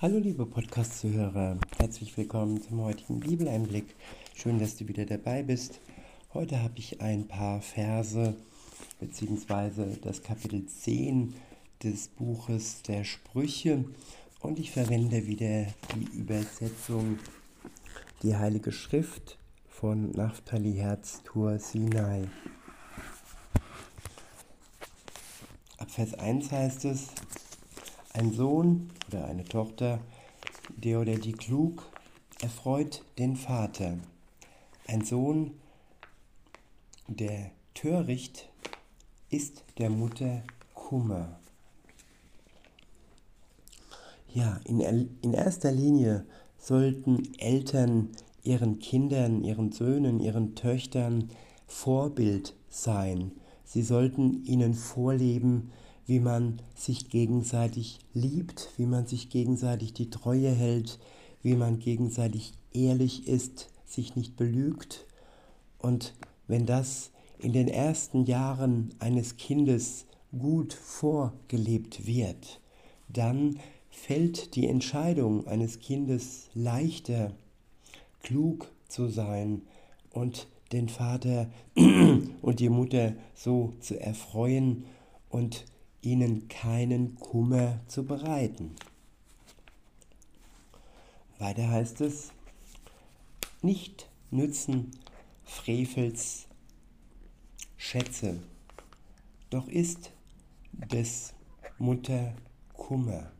Hallo liebe Podcast-Zuhörer, herzlich willkommen zum heutigen Bibeleinblick. Schön, dass du wieder dabei bist. Heute habe ich ein paar Verse beziehungsweise das Kapitel 10 des Buches der Sprüche und ich verwende wieder die Übersetzung Die Heilige Schrift von Naftali Herz Tur Sinai. Ab Vers 1 heißt es, ein Sohn oder eine Tochter, der oder die klug, erfreut den Vater. Ein Sohn, der töricht, ist der Mutter Kummer. Ja, in, in erster Linie sollten Eltern ihren Kindern, ihren Söhnen, ihren Töchtern Vorbild sein. Sie sollten ihnen vorleben, wie man sich gegenseitig liebt, wie man sich gegenseitig die Treue hält, wie man gegenseitig ehrlich ist, sich nicht belügt. Und wenn das in den ersten Jahren eines Kindes gut vorgelebt wird, dann fällt die Entscheidung eines Kindes leichter, klug zu sein und den Vater und die Mutter so zu erfreuen und ihnen keinen Kummer zu bereiten. Weiter heißt es, nicht nützen Frevels Schätze, doch ist des Mutter Kummer.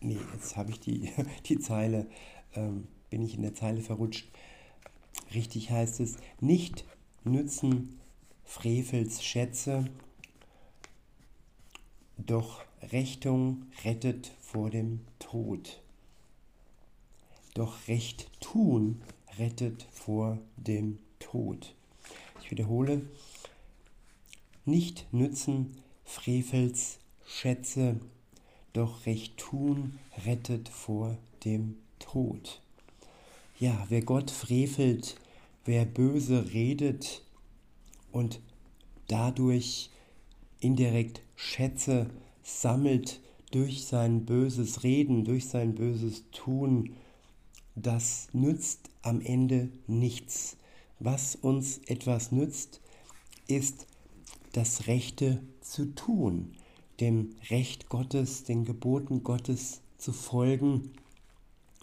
Nee, jetzt habe ich die, die Zeile, ähm, bin ich in der Zeile verrutscht. Richtig heißt es, nicht nützen Frevels Schätze, doch Rechtung rettet vor dem Tod. Doch Recht tun rettet vor dem Tod. Ich wiederhole, nicht nützen Frevels Schätze, doch Recht tun rettet vor dem Tod. Ja, wer Gott frevelt, wer böse redet, und dadurch indirekt Schätze sammelt durch sein böses Reden, durch sein böses Tun, das nützt am Ende nichts. Was uns etwas nützt, ist das Rechte zu tun, dem Recht Gottes, den Geboten Gottes zu folgen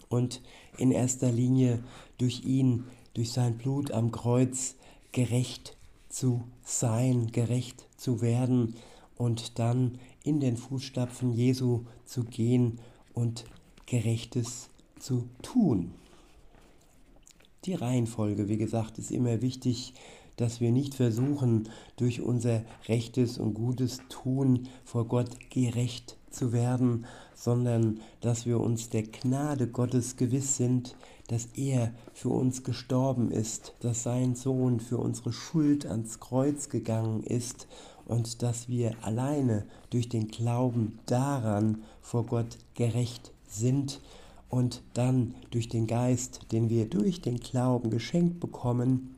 und in erster Linie durch ihn, durch sein Blut am Kreuz gerecht zu sein, gerecht zu werden und dann in den Fußstapfen Jesu zu gehen und Gerechtes zu tun. Die Reihenfolge, wie gesagt, ist immer wichtig, dass wir nicht versuchen, durch unser rechtes und gutes Tun vor Gott gerecht zu werden, sondern dass wir uns der Gnade Gottes gewiss sind, dass er für uns gestorben ist, dass sein Sohn für unsere Schuld ans Kreuz gegangen ist und dass wir alleine durch den Glauben daran vor Gott gerecht sind und dann durch den Geist, den wir durch den Glauben geschenkt bekommen,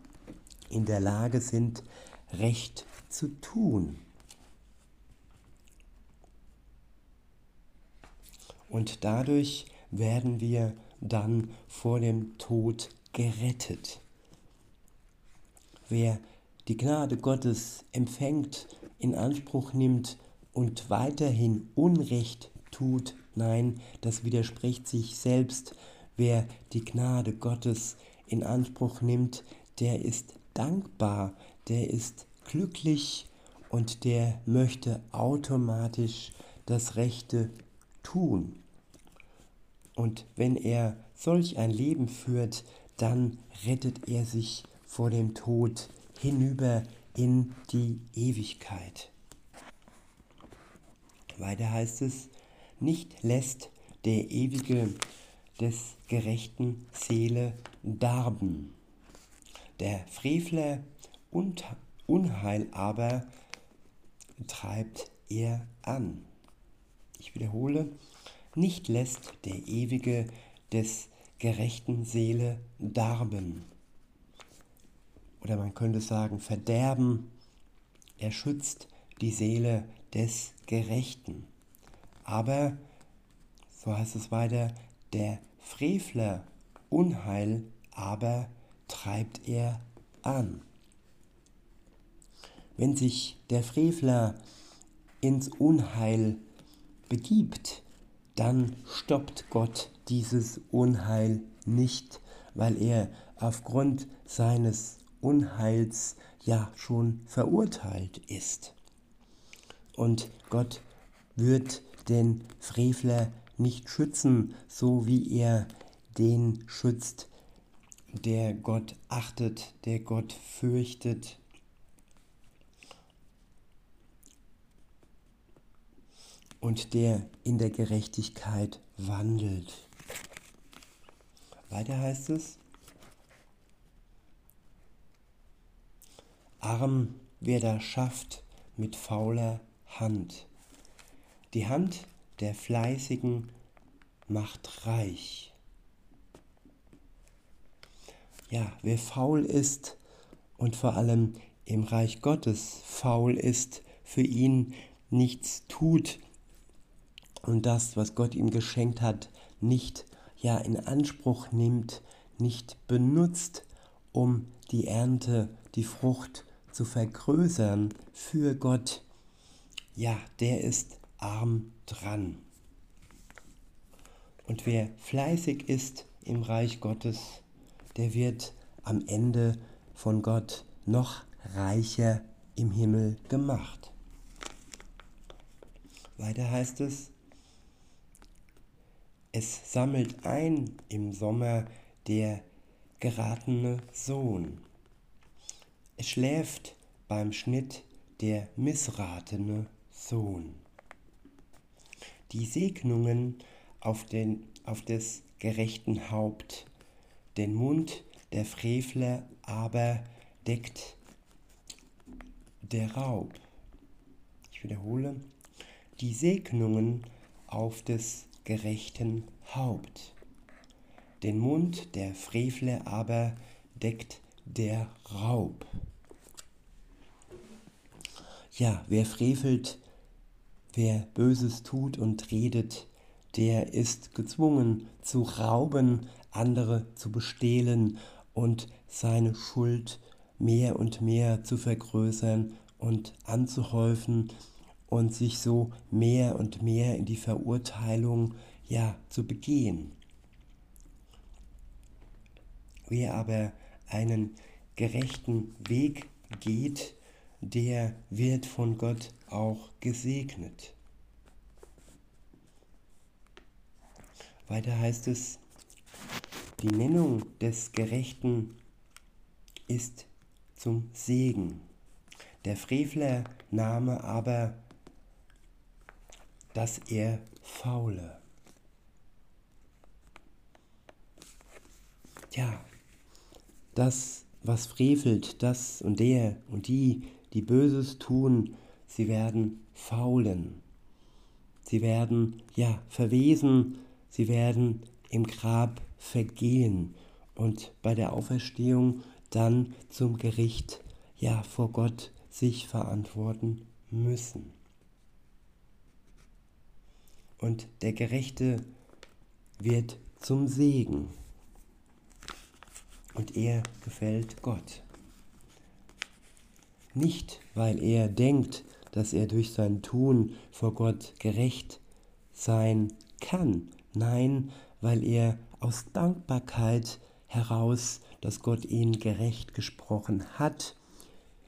in der Lage sind, Recht zu tun. Und dadurch werden wir dann vor dem Tod gerettet. Wer die Gnade Gottes empfängt, in Anspruch nimmt und weiterhin Unrecht tut, nein, das widerspricht sich selbst. Wer die Gnade Gottes in Anspruch nimmt, der ist dankbar, der ist glücklich und der möchte automatisch das Rechte tun. Und wenn er solch ein Leben führt, dann rettet er sich vor dem Tod hinüber in die Ewigkeit. Weiter heißt es, nicht lässt der Ewige des gerechten Seele darben. Der Frevler und Unheil aber treibt er an. Ich wiederhole, nicht lässt der Ewige des gerechten Seele darben. Oder man könnte sagen, verderben. Er schützt die Seele des Gerechten. Aber so heißt es weiter, der Frevler Unheil aber treibt er an. Wenn sich der Frevler ins Unheil begibt, dann stoppt Gott dieses Unheil nicht, weil er aufgrund seines Unheils ja schon verurteilt ist. Und Gott wird den Frevler nicht schützen, so wie er den schützt, der Gott achtet, der Gott fürchtet. Und der in der Gerechtigkeit wandelt. Weiter heißt es, arm wer da schafft mit fauler Hand. Die Hand der Fleißigen macht reich. Ja, wer faul ist und vor allem im Reich Gottes faul ist, für ihn nichts tut und das, was Gott ihm geschenkt hat, nicht ja in Anspruch nimmt, nicht benutzt, um die Ernte, die Frucht zu vergrößern für Gott, ja, der ist arm dran. Und wer fleißig ist im Reich Gottes, der wird am Ende von Gott noch reicher im Himmel gemacht. Weiter heißt es, es sammelt ein im Sommer der geratene Sohn. Es schläft beim Schnitt der missratene Sohn. Die Segnungen auf, den, auf des gerechten Haupt, den Mund der Frevler aber deckt der Raub. Ich wiederhole, die Segnungen auf des gerechten Haupt. Den Mund der Frevle aber deckt der Raub. Ja, wer frevelt, wer Böses tut und redet, der ist gezwungen zu rauben, andere zu bestehlen und seine Schuld mehr und mehr zu vergrößern und anzuhäufen und sich so mehr und mehr in die Verurteilung ja zu begehen. Wer aber einen gerechten Weg geht, der wird von Gott auch gesegnet. Weiter heißt es, die Nennung des Gerechten ist zum Segen. Der Frevler Name aber dass er faule. Ja, das, was frevelt, das und der und die, die Böses tun, sie werden faulen. Sie werden, ja, verwesen, sie werden im Grab vergehen und bei der Auferstehung dann zum Gericht, ja, vor Gott sich verantworten müssen und der Gerechte wird zum Segen und er gefällt Gott. Nicht, weil er denkt, dass er durch sein Tun vor Gott gerecht sein kann, nein, weil er aus Dankbarkeit heraus, dass Gott ihn gerecht gesprochen hat,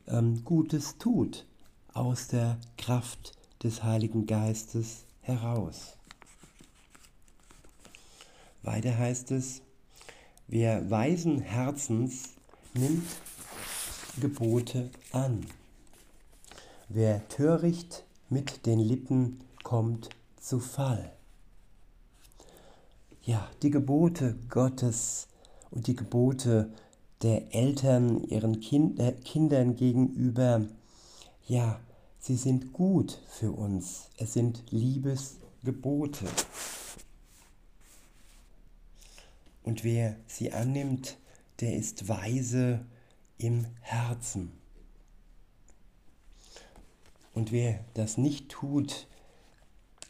ähm, Gutes tut, aus der Kraft des Heiligen Geistes heraus. Weiter heißt es, wer weisen Herzens nimmt Gebote an. Wer töricht mit den Lippen kommt zu Fall. Ja, die Gebote Gottes und die Gebote der Eltern ihren kind, äh, Kindern gegenüber, ja, Sie sind gut für uns. Es sind Liebesgebote. Und wer sie annimmt, der ist weise im Herzen. Und wer das nicht tut,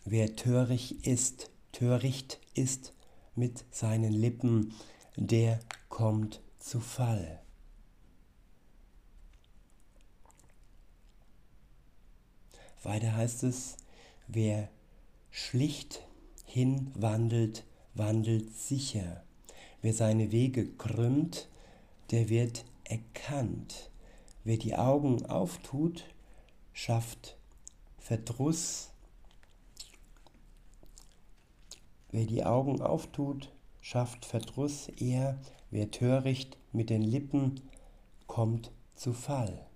wer töricht ist, töricht ist mit seinen Lippen, der kommt zu Fall. Weiter heißt es, wer schlicht hinwandelt, wandelt sicher. Wer seine Wege krümmt, der wird erkannt. Wer die Augen auftut, schafft Verdruss. Wer die Augen auftut, schafft Verdruss. Er, wer töricht mit den Lippen, kommt zu Fall.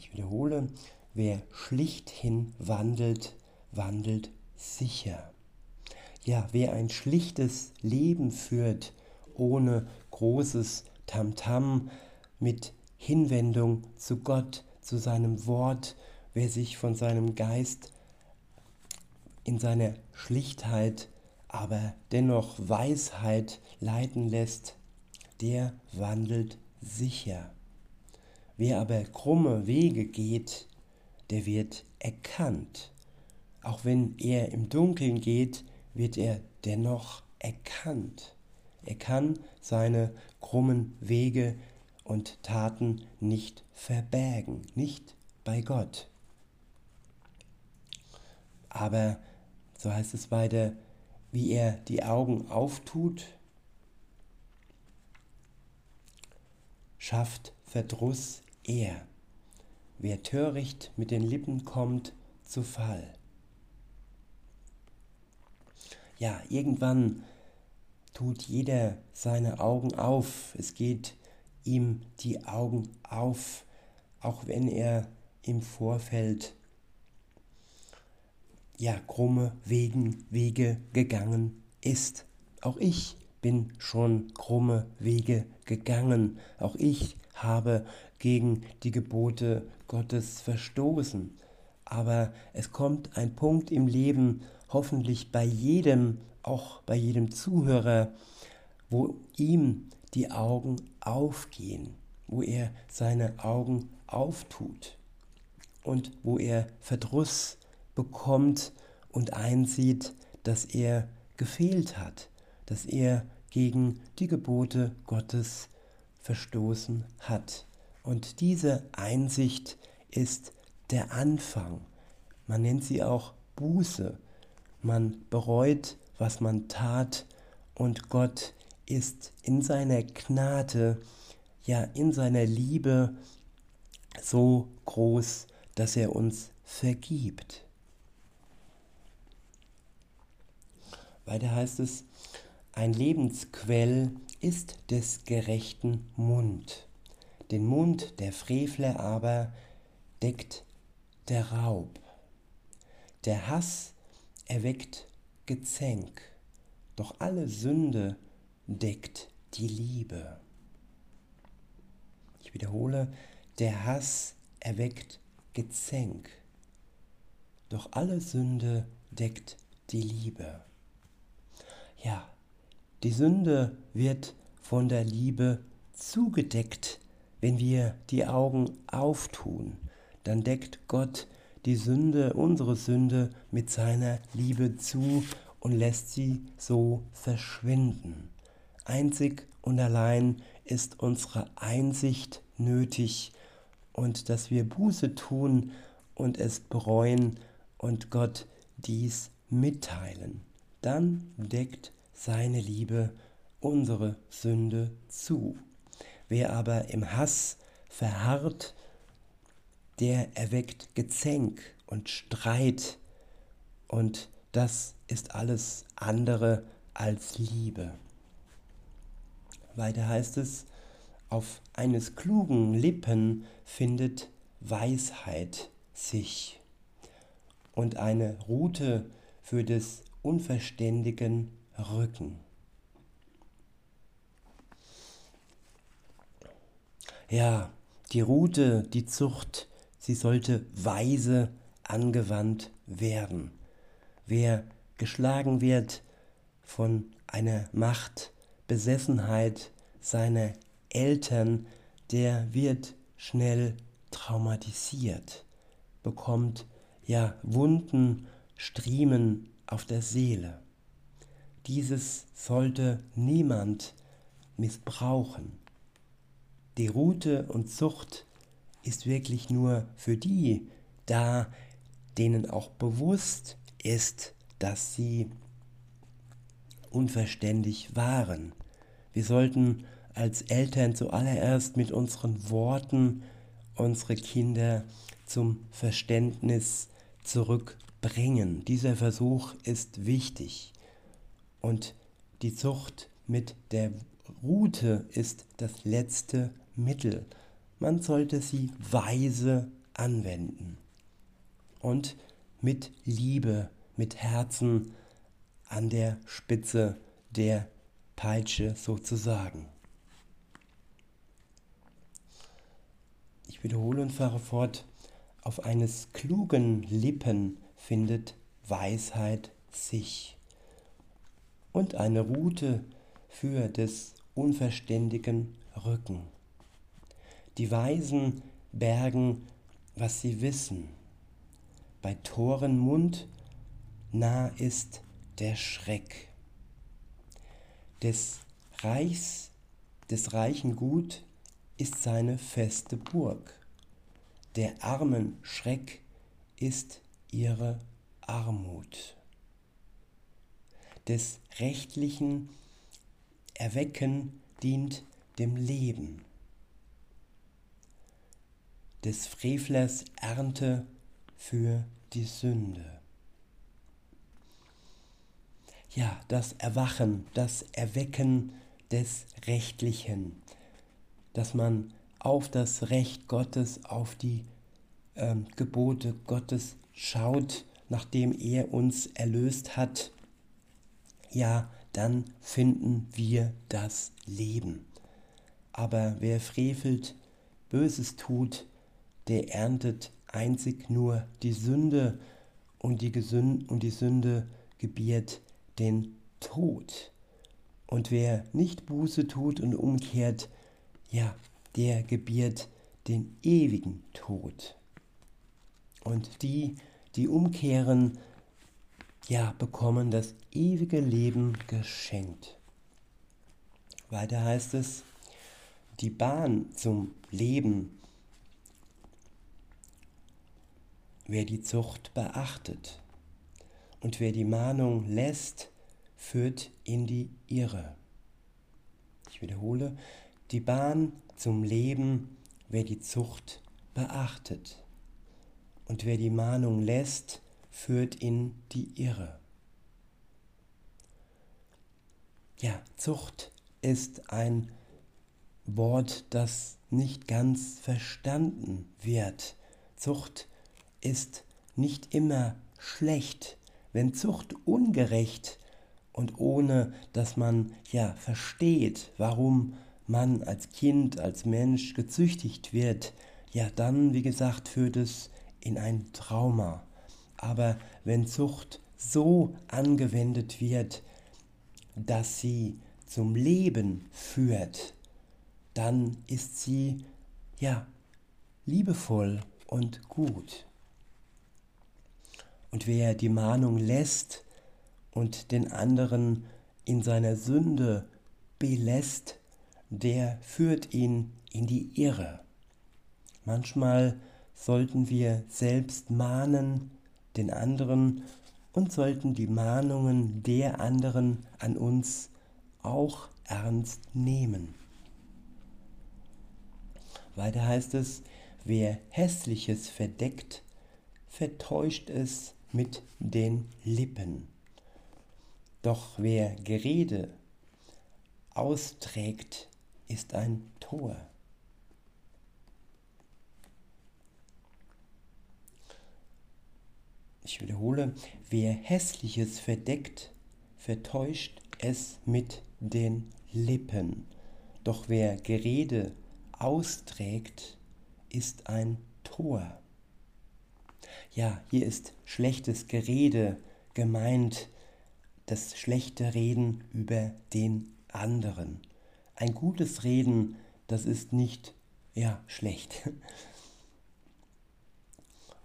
Ich wiederhole, wer schlichthin wandelt, wandelt sicher. Ja, wer ein schlichtes Leben führt, ohne großes Tamtam, -Tam, mit Hinwendung zu Gott, zu seinem Wort, wer sich von seinem Geist in seiner Schlichtheit, aber dennoch Weisheit leiten lässt, der wandelt sicher. Wer aber krumme Wege geht, der wird erkannt. Auch wenn er im Dunkeln geht, wird er dennoch erkannt. Er kann seine krummen Wege und Taten nicht verbergen, nicht bei Gott. Aber, so heißt es weiter, wie er die Augen auftut, schafft Verdruss er. Wer töricht mit den Lippen kommt, zu Fall. Ja, irgendwann tut jeder seine Augen auf. Es geht ihm die Augen auf, auch wenn er im Vorfeld ja krumme Wegen, Wege gegangen ist. Auch ich bin schon krumme Wege gegangen. Auch ich habe gegen die Gebote Gottes verstoßen. Aber es kommt ein Punkt im Leben, hoffentlich bei jedem, auch bei jedem Zuhörer, wo ihm die Augen aufgehen, wo er seine Augen auftut und wo er Verdruss bekommt und einsieht, dass er gefehlt hat, dass er gegen die Gebote Gottes verstoßen hat. Und diese Einsicht ist der Anfang. Man nennt sie auch Buße. Man bereut, was man tat und Gott ist in seiner Gnade, ja in seiner Liebe so groß, dass er uns vergibt. Weiter heißt es, ein Lebensquell ist des gerechten Mund. Den Mund der Frevler aber deckt der Raub. Der Hass erweckt Gezänk, doch alle Sünde deckt die Liebe. Ich wiederhole, der Hass erweckt Gezänk, doch alle Sünde deckt die Liebe. Ja, die Sünde wird von der Liebe zugedeckt, wenn wir die Augen auftun. Dann deckt Gott die Sünde, unsere Sünde, mit seiner Liebe zu und lässt sie so verschwinden. Einzig und allein ist unsere Einsicht nötig und dass wir Buße tun und es bereuen und Gott dies mitteilen. Dann deckt seine Liebe unsere Sünde zu. Wer aber im Hass verharrt, der erweckt Gezänk und Streit und das ist alles andere als Liebe. Weiter heißt es, auf eines klugen Lippen findet Weisheit sich und eine Rute für des unverständigen Rücken. Ja, die Rute, die Zucht, sie sollte weise angewandt werden. Wer geschlagen wird von einer Macht, Besessenheit seiner Eltern, der wird schnell traumatisiert. bekommt ja Wunden, Striemen auf der Seele. Dieses sollte niemand missbrauchen. Die Rute und Zucht ist wirklich nur für die da, denen auch bewusst ist, dass sie unverständlich waren. Wir sollten als Eltern zuallererst mit unseren Worten unsere Kinder zum Verständnis zurückbringen. Dieser Versuch ist wichtig. Und die Zucht mit der Rute ist das letzte Mittel. Man sollte sie weise anwenden und mit Liebe, mit Herzen an der Spitze der Peitsche sozusagen. Ich wiederhole und fahre fort. Auf eines klugen Lippen findet Weisheit sich. Und eine Rute für des unverständigen Rücken. Die Weisen bergen, was sie wissen. Bei Toren Mund nah ist der Schreck. Des Reichs, des reichen Gut ist seine feste Burg. Der armen Schreck ist ihre Armut. Des rechtlichen Erwecken dient dem Leben. Des Frevlers Ernte für die Sünde. Ja, das Erwachen, das Erwecken des Rechtlichen, dass man auf das Recht Gottes, auf die ähm, Gebote Gottes schaut, nachdem er uns erlöst hat, ja, dann finden wir das Leben. Aber wer frevelt, Böses tut, der erntet einzig nur die Sünde und die, Gesün und die Sünde gebiert den Tod. Und wer nicht Buße tut und umkehrt, ja, der gebiert den ewigen Tod. Und die, die umkehren, ja, bekommen das ewige Leben geschenkt. Weiter heißt es, die Bahn zum Leben, wer die Zucht beachtet und wer die Mahnung lässt, führt in die Irre. Ich wiederhole, die Bahn zum Leben, wer die Zucht beachtet. Und wer die Mahnung lässt, führt in die Irre. Ja, Zucht ist ein Wort, das nicht ganz verstanden wird. Zucht ist nicht immer schlecht. Wenn Zucht ungerecht und ohne dass man ja versteht, warum man als Kind, als Mensch gezüchtigt wird, ja dann, wie gesagt, führt es in ein Trauma. Aber wenn Zucht so angewendet wird, dass sie zum Leben führt, dann ist sie ja liebevoll und gut. Und wer die Mahnung lässt und den anderen in seiner Sünde belässt, der führt ihn in die Irre. Manchmal sollten wir selbst mahnen den anderen und sollten die Mahnungen der anderen an uns auch ernst nehmen. Weiter heißt es, wer Hässliches verdeckt, vertäuscht es mit den Lippen. Doch wer Gerede austrägt, ist ein Tor. Ich wiederhole, wer Hässliches verdeckt, vertäuscht es mit den Lippen. Doch wer Gerede austrägt, ist ein Tor. Ja, hier ist schlechtes Gerede gemeint, das schlechte Reden über den anderen ein gutes Reden, das ist nicht ja schlecht.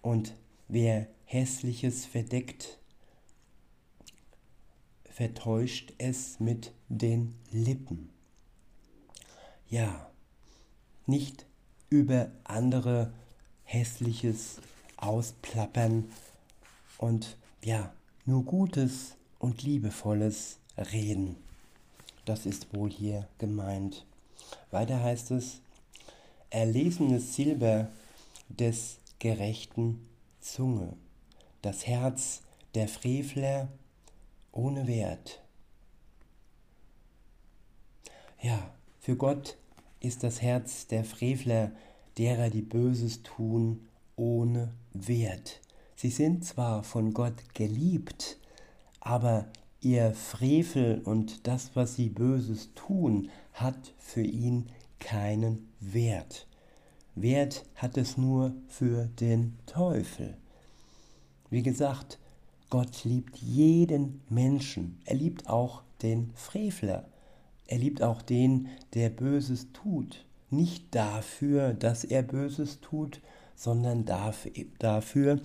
Und wer Hässliches verdeckt, vertäuscht es mit den Lippen. Ja, nicht über andere Hässliches ausplappern und ja, nur Gutes und Liebevolles reden. Das ist wohl hier gemeint. Weiter heißt es, erlesenes Silber des gerechten Zunge, das Herz der Frevler ohne Wert. Ja, für Gott ist das Herz der Frevler, derer die Böses tun, ohne Wert. Sie sind zwar von Gott geliebt, aber ihr Frevel und das, was sie Böses tun, hat für ihn keinen Wert. Wert hat es nur für den Teufel. Wie gesagt, Gott liebt jeden Menschen. Er liebt auch den Frevler. Er liebt auch den, der Böses tut. Nicht dafür, dass er Böses tut, sondern dafür,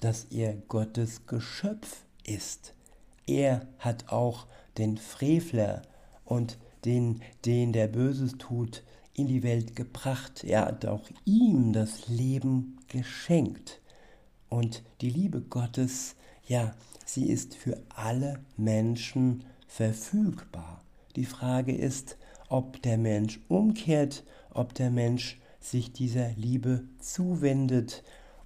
dass er Gottes Geschöpf ist. Er hat auch den Frevler und den, den der Böses tut, in die Welt gebracht. Er hat auch ihm das Leben geschenkt. Und die Liebe Gottes, ja, sie ist für alle Menschen verfügbar. Die Frage ist, ob der Mensch umkehrt, ob der Mensch sich dieser Liebe zuwendet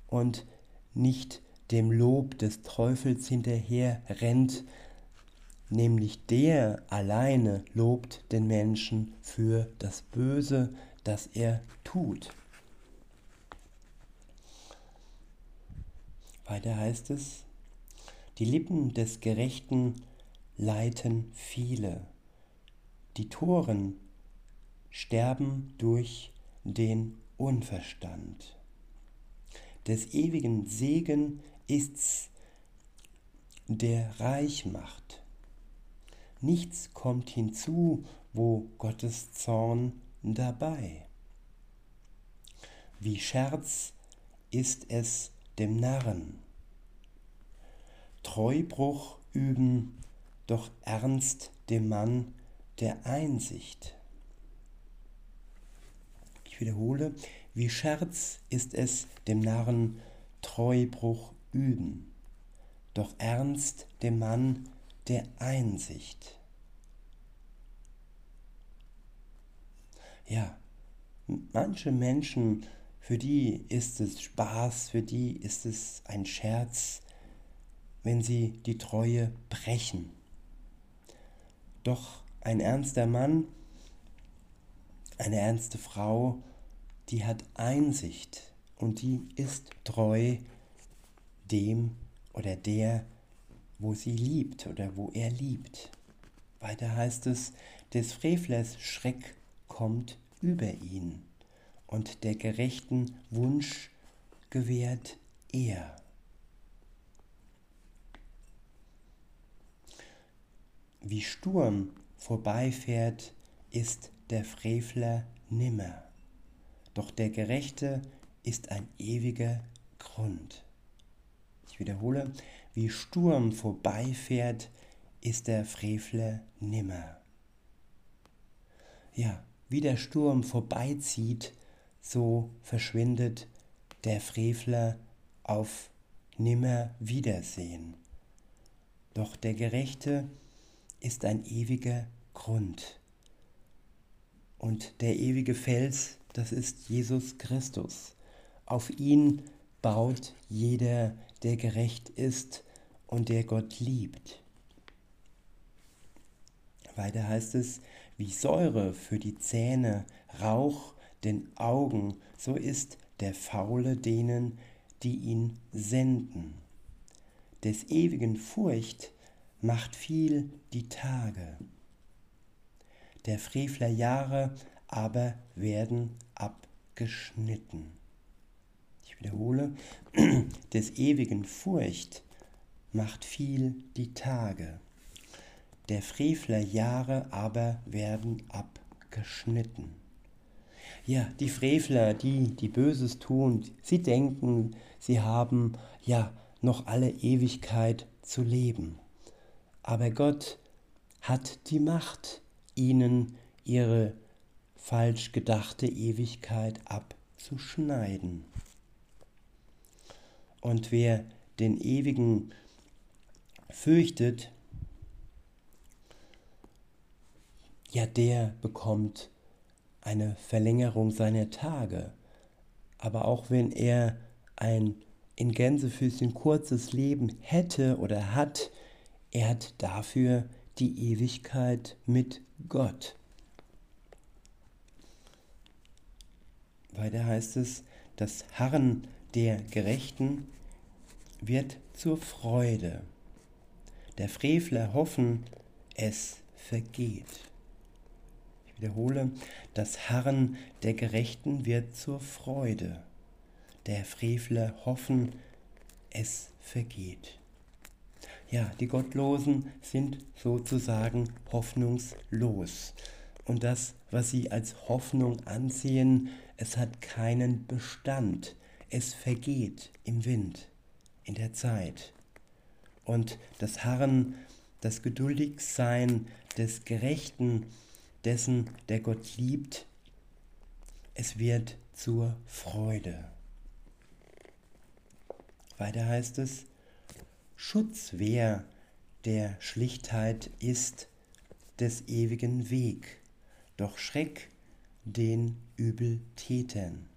und nicht dem Lob des Teufels hinterher rennt, nämlich der alleine lobt den Menschen für das Böse, das er tut. Weiter heißt es, die Lippen des Gerechten leiten viele, die Toren sterben durch den Unverstand. Des ewigen Segen ist's, der reich macht. Nichts kommt hinzu, wo Gottes Zorn dabei. Wie Scherz ist es dem Narren. Treubruch üben, doch ernst dem Mann der Einsicht. Ich wiederhole, wie Scherz ist es dem Narren Treubruch üben, doch ernst dem Mann der Einsicht. Ja, manche Menschen, für die ist es Spaß, für die ist es ein Scherz, wenn sie die Treue brechen. Doch ein ernster Mann eine ernste Frau, die hat Einsicht und die ist treu dem oder der, wo sie liebt oder wo er liebt. Weiter heißt es, des Frevlers Schreck kommt über ihn und der gerechten Wunsch gewährt er. Wie Sturm vorbeifährt, ist der Frevler nimmer. Doch der Gerechte ist ein ewiger Grund. Ich wiederhole, wie Sturm vorbeifährt, ist der Frevler nimmer. Ja, wie der Sturm vorbeizieht, so verschwindet der Frevler auf nimmer Wiedersehen. Doch der Gerechte ist ein ewiger Grund. Und der ewige Fels, das ist Jesus Christus. Auf ihn baut jeder, der gerecht ist und der Gott liebt. Weiter heißt es, wie Säure für die Zähne, Rauch den Augen, so ist der Faule denen, die ihn senden. Des ewigen Furcht macht viel die Tage der Frevler Jahre aber werden abgeschnitten. Ich wiederhole, des ewigen Furcht macht viel die Tage, der Frevler Jahre aber werden abgeschnitten. Ja, die Frevler, die, die Böses tun, sie denken, sie haben ja noch alle Ewigkeit zu leben. Aber Gott hat die Macht, ihnen ihre falsch gedachte Ewigkeit abzuschneiden. Und wer den Ewigen fürchtet, ja, der bekommt eine Verlängerung seiner Tage. Aber auch wenn er ein in Gänsefüßchen kurzes Leben hätte oder hat, er hat dafür die Ewigkeit mit Gott. Weiter heißt es, das Harren der Gerechten wird zur Freude. Der Frevler hoffen, es vergeht. Ich wiederhole, das Harren der Gerechten wird zur Freude. Der Frevler hoffen, es vergeht. Ja, die Gottlosen sind sozusagen hoffnungslos. Und das, was sie als Hoffnung ansehen, es hat keinen Bestand. Es vergeht im Wind, in der Zeit. Und das Harren, das Geduldigsein des Gerechten, dessen, der Gott liebt, es wird zur Freude. Weiter heißt es, Schutzwehr der Schlichtheit ist des ewigen Weg, doch Schreck den Übeltätern.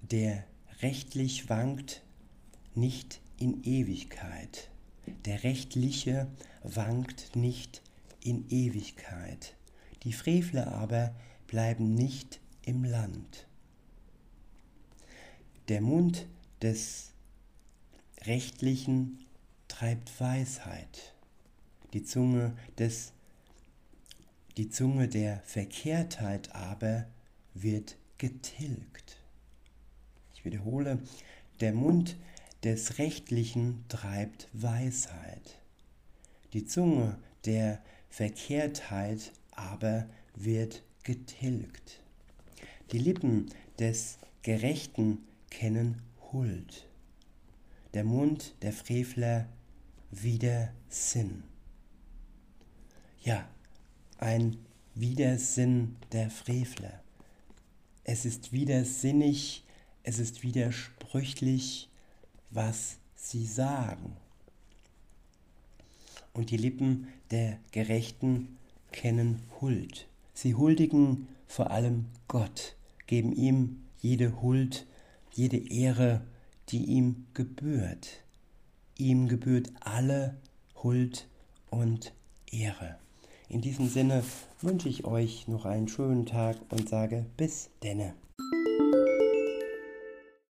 Der rechtlich wankt nicht in Ewigkeit. Der Rechtliche wankt nicht in Ewigkeit. Die Frevler aber bleiben nicht im Land. Der Mund des Rechtlichen treibt Weisheit. Die Zunge des die Zunge der Verkehrtheit aber wird getilgt. Ich wiederhole, der Mund des Rechtlichen treibt Weisheit. Die Zunge der Verkehrtheit aber wird getilgt. Die Lippen des Gerechten kennen Huld. Der Mund der Frevler wieder Sinn. Ja, ein Widersinn der Frevler. Es ist widersinnig, es ist widersprüchlich, was sie sagen. Und die Lippen der Gerechten kennen Huld. Sie huldigen vor allem Gott, geben ihm jede Huld, jede Ehre, die ihm gebührt. Ihm gebührt alle Huld und Ehre. In diesem Sinne wünsche ich euch noch einen schönen Tag und sage bis denne.